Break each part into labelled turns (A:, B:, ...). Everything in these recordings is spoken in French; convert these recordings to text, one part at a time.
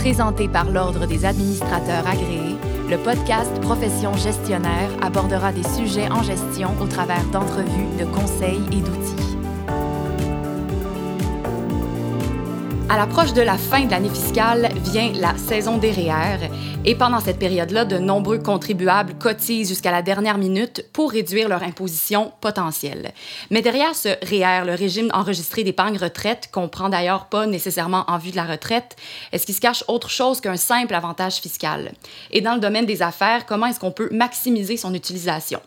A: Présenté par l'Ordre des administrateurs agréés, le podcast Profession gestionnaire abordera des sujets en gestion au travers d'entrevues, de conseils et d'outils. À l'approche de la fin de l'année fiscale vient la saison des REER et pendant cette période-là, de nombreux contribuables cotisent jusqu'à la dernière minute pour réduire leur imposition potentielle. Mais derrière ce REER, le régime enregistré d'épargne retraite comprend d'ailleurs pas nécessairement en vue de la retraite. Est-ce qu'il se cache autre chose qu'un simple avantage fiscal? Et dans le domaine des affaires, comment est-ce qu'on peut maximiser son utilisation?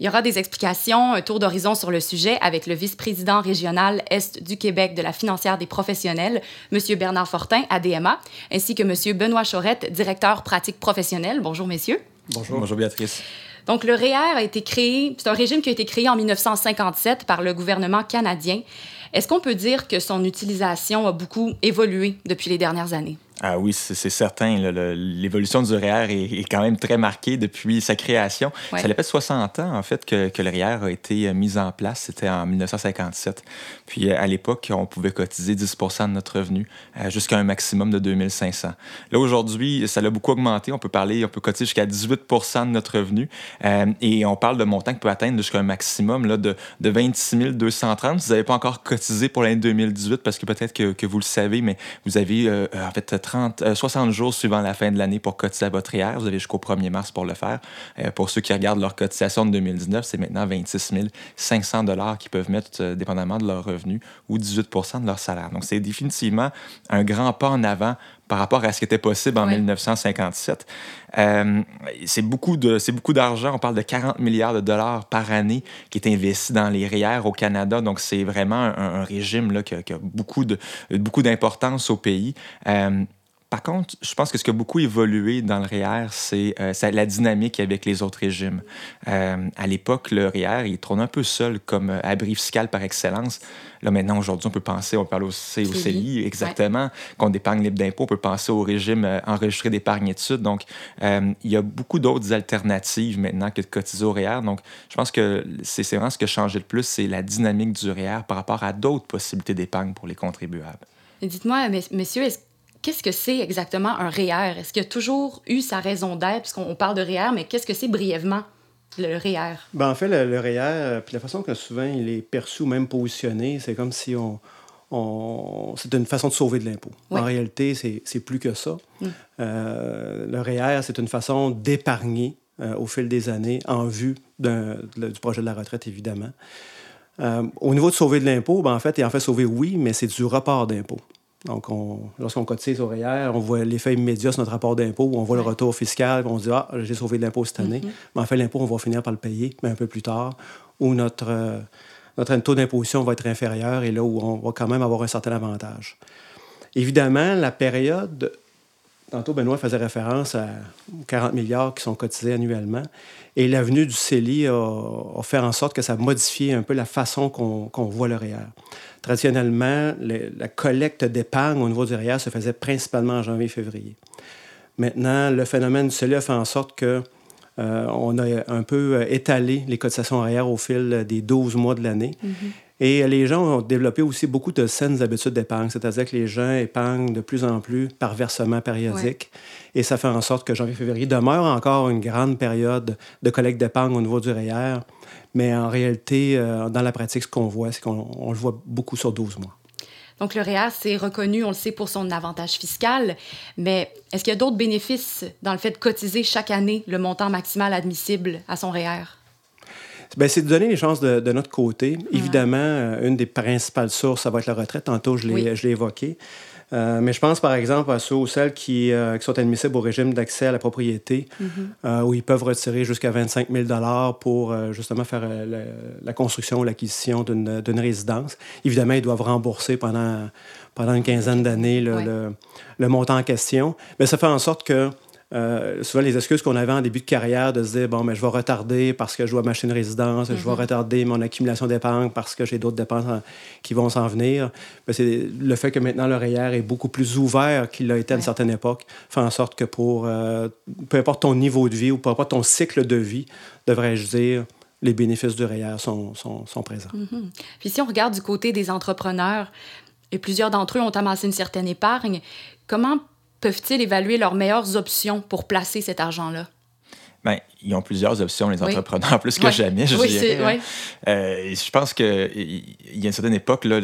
A: Il y aura des explications, un tour d'horizon sur le sujet avec le vice-président régional Est du Québec de la financière des professionnels, M. Bernard Fortin, ADMA, ainsi que M. Benoît Chorette, directeur pratique professionnelle. Bonjour, messieurs.
B: Bonjour. Bonjour, Béatrice.
A: Donc, le REER a été créé, c'est un régime qui a été créé en 1957 par le gouvernement canadien. Est-ce qu'on peut dire que son utilisation a beaucoup évolué depuis les dernières années?
B: Ah oui, c'est certain. L'évolution du REER est, quand même très marquée depuis sa création. Ça fait 60 ans, en fait, que, que, le REER a été euh, mis en place. C'était en 1957. Puis, euh, à l'époque, on pouvait cotiser 10 de notre revenu euh, jusqu'à un maximum de 2500. Là, aujourd'hui, ça a beaucoup augmenté. On peut parler, on peut cotiser jusqu'à 18% de notre revenu. et on parle de montants qui peut atteindre jusqu'à un maximum là, de, de 26 230. Vous n'avez pas encore cotisé pour l'année 2018 parce que peut-être que, que, vous le savez, mais vous avez, en fait, 30, 60 euh, jours suivant la fin de l'année pour cotiser à votre IR. Vous avez jusqu'au 1er mars pour le faire. Euh, pour ceux qui regardent leur cotisation de 2019, c'est maintenant 26 500 qu'ils peuvent mettre euh, dépendamment de leur revenu ou 18% de leur salaire. Donc, c'est définitivement un grand pas en avant par rapport à ce qui était possible en 1957. c'est beaucoup de c'est beaucoup d'argent. On parle de 40 milliards de dollars par année qui est investi dans les REER au Canada. Donc c'est vraiment un, régime là, qui, a, beaucoup de beaucoup d'importance au pays. Par contre, je pense que ce qui a beaucoup évolué dans le REER, c'est euh, la dynamique avec les autres régimes. Euh, à l'époque, le REER, il trône un peu seul comme euh, abri fiscal par excellence. Là, maintenant, aujourd'hui, on peut penser, on parle au CI, exactement, qu'on épargne libre d'impôt, on peut penser au régime enregistré d'épargne études. Donc, il y a beaucoup d'autres alternatives maintenant que de cotiser au REER. Donc, je pense que c'est vraiment ce qui a changé le plus, c'est la dynamique du REER par rapport à d'autres possibilités d'épargne pour les contribuables.
A: Dites-moi, messieurs, est-ce qu'est-ce que c'est exactement un REER? Est-ce qu'il a toujours eu sa raison d'être? Puisqu'on parle de REER, mais qu'est-ce que c'est brièvement? le REER?
C: Ben, en fait, le, REER, euh, puis la façon que souvent il est perçu ou même positionné, c'est comme si on, on... c'est une façon de sauver de l'impôt. En réalité, c'est plus que ça. Mm. Euh, le REER, c'est une façon d'épargner euh, au fil des années en vue du projet de la retraite, évidemment. au niveau de sauver de l'impôt, ben, en fait, et en fait sauver, oui, mais c'est du report d'impôt. Donc, lorsqu'on cotise au REER, on voit l'effet immédiat sur notre rapport d'impôt, on voit le retour fiscal, on se dit Ah, j'ai sauvé de l'impôt cette année. Mm-hmm. Mais en fait, l'impôt, on va finir par le payer, mais un peu plus tard, où notre, euh, notre taux d'imposition va être inférieur et là où on va quand même avoir un certain avantage. Évidemment, la période Tantôt, Benoît faisait référence à 40 milliards qui sont cotisés annuellement. Et l'avenue du CELI a, fait en sorte que ça a modifié un peu la façon qu'on voit le REER. Traditionnellement, la collecte d'épargne au niveau du REER se faisait principalement en janvier-février. Maintenant, le phénomène du CELI a fait en sorte que euh, a un peu étalé les cotisations REER au fil des 12 mois de l'année. Mm-hmm. Et les gens ont développé aussi beaucoup de saines habitudes d'épargne, c'est-à-dire que les gens épargnent de plus en plus par versement périodique. Et ça fait en sorte que janvier-février demeure encore une grande période de collecte d'épargne au niveau du REER. Mais en réalité, euh, dans la pratique, ce qu'on voit, c'est qu'on le voit beaucoup sur 12 mois.
A: Donc, le REER, c'est reconnu, on le sait, pour son avantage fiscal, mais est-ce qu'il y a d'autres bénéfices dans le fait de cotiser chaque année le montant maximal admissible à son REER?
C: Ben, c'est de donner les chances de, notre côté. Évidemment, euh, une des principales sources, ça va être la retraite. Tantôt, je l'ai évoqué. Euh, mais je pense par exemple à ceux ou celles qui, euh, qui sont admissibles au régime d'accès à la propriété, mm-hmm. où ils peuvent retirer jusqu'à 25 000 pour justement faire la, construction ou l'acquisition d'une résidence. Évidemment, ils doivent rembourser pendant, pendant une quinzaine d'années le, le, le, montant en question. Mais ça fait en sorte que euh, souvent, les excuses qu'on avait en début de carrière de se dire bon, mais je vais retarder parce que je dois m'acheter une résidence, je vais mhm. retarder mon accumulation d'épargne parce que j'ai d'autres dépenses qui vont s'en venir. C'est le fait que maintenant le REER est beaucoup plus ouvert qu'il l'a été à une certaine époque, fait en sorte que pour euh, peu importe ton niveau de vie ou peu importe ton cycle de vie, devrais-je dire, les bénéfices du REER sont, sont, sont présents.
A: Mhm. Puis si on regarde du côté des entrepreneurs, et plusieurs d'entre eux ont amassé une certaine épargne, comment peuvent-ils évaluer leurs meilleures options pour placer cet argent-là?
B: Bien, ils ont plusieurs options, les entrepreneurs, plus que jamais, je dirais. Hein. Euh, je pense qu'il y a une certaine époque, là,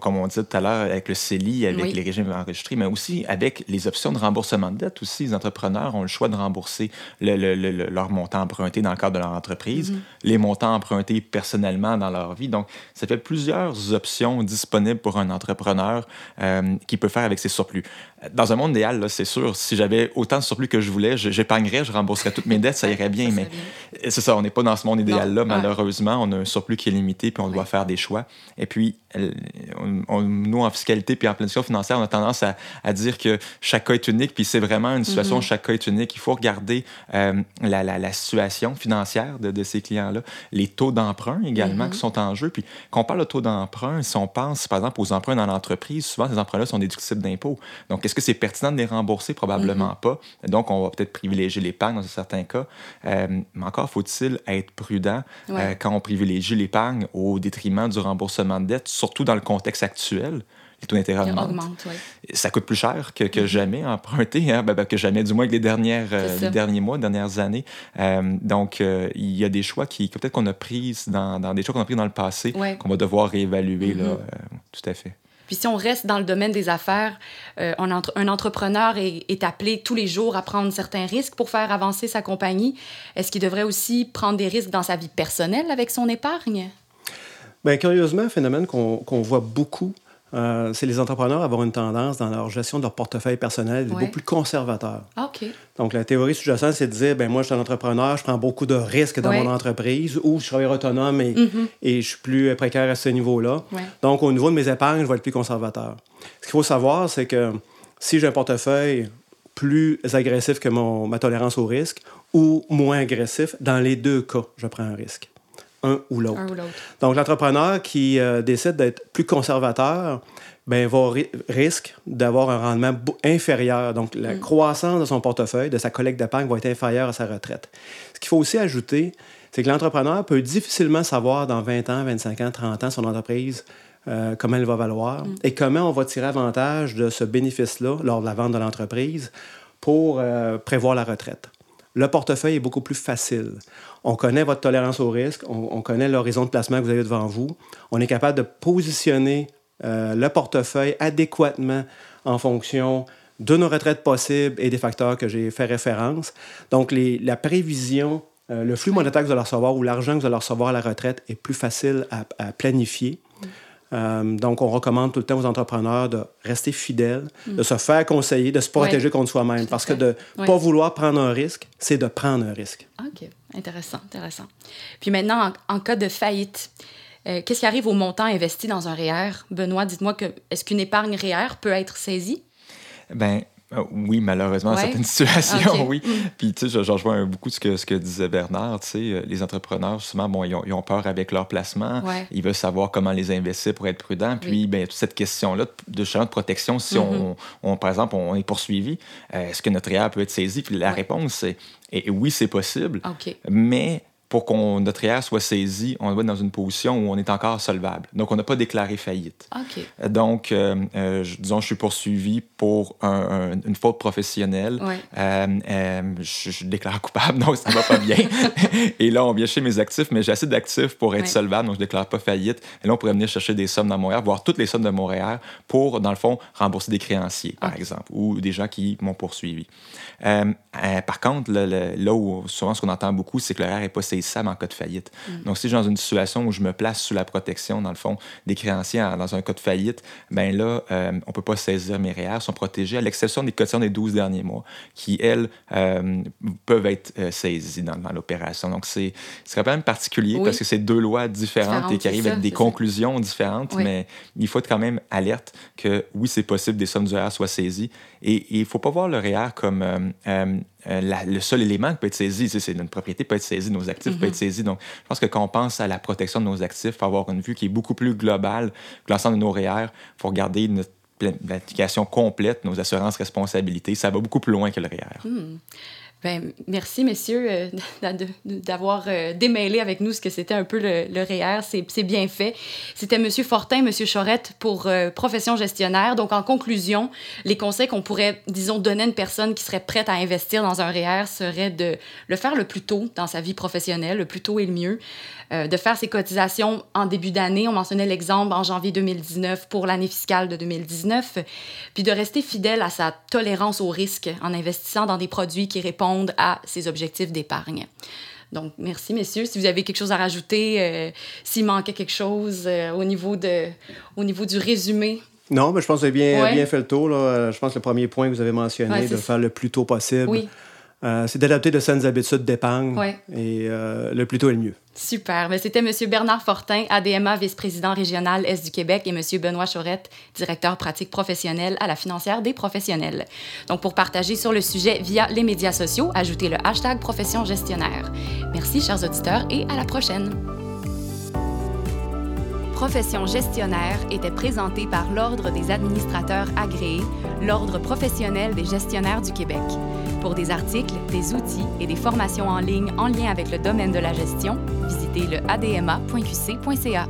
B: comme on dit tout à l'heure, avec le CELI, avec les régimes enregistrés, mais aussi avec les options de remboursement de dette. Aussi, les entrepreneurs ont le choix de rembourser leur montant emprunté dans le cadre de leur entreprise, mm-hmm. les montants empruntés personnellement dans leur vie. Donc, ça fait plusieurs options disponibles pour un entrepreneur euh, qui peut faire avec ses surplus. Dans un monde idéal, c'est sûr, si j'avais autant de surplus que je voulais, j'épargnerais, je rembourserais toutes mes dettes, ça irait bien. mais c'est ça, on n'est pas dans ce monde idéal-là, malheureusement. On a un surplus qui est limité, puis on doit faire des choix. Et puis, nous, en fiscalité puis en planification financière, on a tendance à, dire que chaque cas est unique, puis c'est vraiment une situation où mm-hmm. chaque cas est unique. Il faut regarder euh, la, situation financière de, ces clients-là, les taux d'emprunt également qui mm-hmm. sont en jeu. Puis, quand on parle de taux d'emprunt, si on pense, par exemple, aux emprunts dans l'entreprise, souvent, ces emprunts-là sont déductibles d'impôts. Donc, est-ce que c'est pertinent de les rembourser? Probablement mm-hmm. pas. Donc, on va peut-être privilégier l'épargne dans certains cas. Euh, mais encore faut-il être prudent euh, quand on privilégie l'épargne au détriment du remboursement de dette, surtout dans le contexte actuel. Les taux d'intérêt augmentent. Ça coûte plus cher que, que mm-hmm. jamais emprunter, hein? Ben, ben, que jamais, du moins avec les, dernières, euh, les derniers mois, dernières années. donc, il y a des choix qui, peut-être qu'on a pris dans, dans, des choix qu'on a pris dans le passé, qu'on va devoir réévaluer, là, mm-hmm. tout à fait.
A: Puis si on reste dans le domaine des affaires, euh, un, entrepreneur est, appelé tous les jours à prendre certains risques pour faire avancer sa compagnie. Est-ce qu'il devrait aussi prendre des risques dans sa vie personnelle avec son épargne?
C: Bien, curieusement, un phénomène qu'on voit beaucoup euh, c'est les entrepreneurs avoir une tendance dans leur gestion de leur portefeuille personnel d'être beaucoup plus conservateur.
A: Ah, OK.
C: Donc, la théorie sous-jacente, c'est de dire, ben moi, je suis un entrepreneur, je prends beaucoup de risques dans mon entreprise ou je suis autonome et, et, je suis plus précaire à ce niveau-là. Donc, au niveau de mes épargnes, je vais être plus conservateur. Ce qu'il faut savoir, c'est que si j'ai un portefeuille plus agressif que mon, ma tolérance au risque ou moins agressif, dans les deux cas, je prends un risque un ou l'autre. Donc, l'entrepreneur qui euh, décide d'être plus conservateur, ben, va risque d'avoir un rendement inférieur. Donc, la mm. croissance de son portefeuille, de sa collecte d'épargne, va être inférieure à sa retraite. Ce qu'il faut aussi ajouter, c'est que l'entrepreneur peut difficilement savoir dans 20 ans, 25 ans, 30 ans son entreprise euh, comment elle va valoir mm. et comment on va tirer avantage de ce bénéfice-là lors de la vente de l'entreprise pour euh, prévoir la retraite. Le portefeuille est beaucoup plus facile. On connaît votre tolérance au risque, on, connaît l'horizon de placement que vous avez devant vous. On est capable de positionner euh, le portefeuille adéquatement en fonction de nos retraites possibles et des facteurs que j'ai fait référence. Donc, la prévision, euh, le flux monétaire que vous allez recevoir ou l'argent que vous allez recevoir à la retraite est plus facile à planifier. Euh, donc, on recommande tout le temps aux entrepreneurs de rester fidèles, mm. de se faire conseiller, de se protéger contre soi-même. Parce que de ne pas vouloir prendre un risque, c'est de prendre un risque.
A: OK. Intéressant, intéressant. Puis maintenant, en, cas de faillite, euh, qu'est-ce qui arrive au montant investi dans un REER? Benoît, dites-moi que est-ce qu'une épargne REER peut être saisie?
B: Ben, euh, oui, malheureusement, dans certaines situations, oui. Mm. Puis, tu sais, je, rejoins beaucoup ce que, ce que disait Bernard. Tu sais, euh, les entrepreneurs, souvent, bon, ils ont, peur avec leur placement. Ils veulent savoir comment les investir pour être prudents. Puis, ben, toute cette question-là de, de protection, si mm-hmm. on, par exemple, on est poursuivi, euh, est-ce que notre REER peut être saisi? Puis la réponse, c'est oui, c'est possible. Mais pour qu'on notre REER soit saisi, on doit être dans une position où on est encore solvable. Donc, on n'a pas déclaré faillite. Donc, euh, euh, disons, je suis poursuivi pour une faute professionnelle. Euh, je, déclare coupable, donc ça ne va pas bien. et là, on vient chercher mes actifs, mais j'ai assez d'actifs pour être solvable, donc je ne déclare pas faillite. Et là, on pourrait venir chercher des sommes dans mon REER, voire toutes les sommes de mon REER, pour, dans le fond, rembourser des créanciers, par exemple, ou des gens qui m'ont poursuivi. par contre, là où souvent ce qu'on entend beaucoup, c'est que le n'est pas saisi ça en cas de faillite. Mm. Donc, si je suis dans une situation où je me place sous la protection, dans le fond, des créanciers dans un cas de faillite, ben là, euh, on ne peut pas saisir mes REER, sont protégés, à l'exception des cotisations des 12 derniers mois, qui, elles, euh, peuvent être euh, saisies dans, l'opération. Donc, c'est quand même particulier parce que c'est deux lois différentes et qui arrivent avec des conclusions différentes, mais il faut être quand même alerte que oui, c'est possible des sommes du REER soient saisies. Et il ne faut pas voir le REER comme euh, le seul élément qui peut être saisi, c'est notre propriété peut être saisie, nos actifs peuvent être mhm. saisis. Donc, je pense que quand on pense à la protection de nos actifs, il faut avoir une vue qui est beaucoup plus globale que l'ensemble de nos REER. Il faut regarder notre planification complète, nos assurances responsabilités. Ça va beaucoup plus loin que le REER.
A: Hmm. Ben, merci, messieurs, euh, d'avoir euh, démêlé avec nous ce que c'était un peu le, le REER. C'est bien fait. C'était Monsieur Fortin, Monsieur Chorette pour euh, profession gestionnaire. Donc, en conclusion, les conseils qu'on pourrait, disons, donner à une personne qui serait prête à investir dans un REER serait de le faire le plus tôt dans sa vie professionnelle, le plus tôt et le mieux. De faire ses cotisations en début d'année. On mentionnait l'exemple en janvier 2019 pour l'année fiscale de 2019. Puis de rester fidèle à sa tolérance au risque en investissant dans des produits qui répondent à ses objectifs d'épargne. Donc, merci, messieurs. Si vous avez quelque chose à rajouter, euh, s'il manquait quelque chose euh, au, niveau de, au niveau du résumé.
C: Non, mais je pense que vous avez bien, bien fait le tour. Là. Je pense que le premier point que vous avez mentionné, de faire le plus tôt possible. Oui. Euh, c'est d'adapter de saines habitudes d'épargne. Et euh, le plus tôt est le mieux.
A: Super. Mais c'était M. Bernard Fortin, ADMA, vice-président régional Est du Québec, et M. Benoît Chaurette, directeur pratique professionnelle à la financière des professionnels. Donc, pour partager sur le sujet via les médias sociaux, ajoutez le hashtag profession gestionnaire. Merci, chers auditeurs, et à la prochaine. Profession gestionnaire était présenté par l'Ordre des administrateurs agréés, l'Ordre professionnel des gestionnaires du Québec. Pour des articles, des outils et des formations en ligne en lien avec le domaine de la gestion, visitez le adma.qc.ca.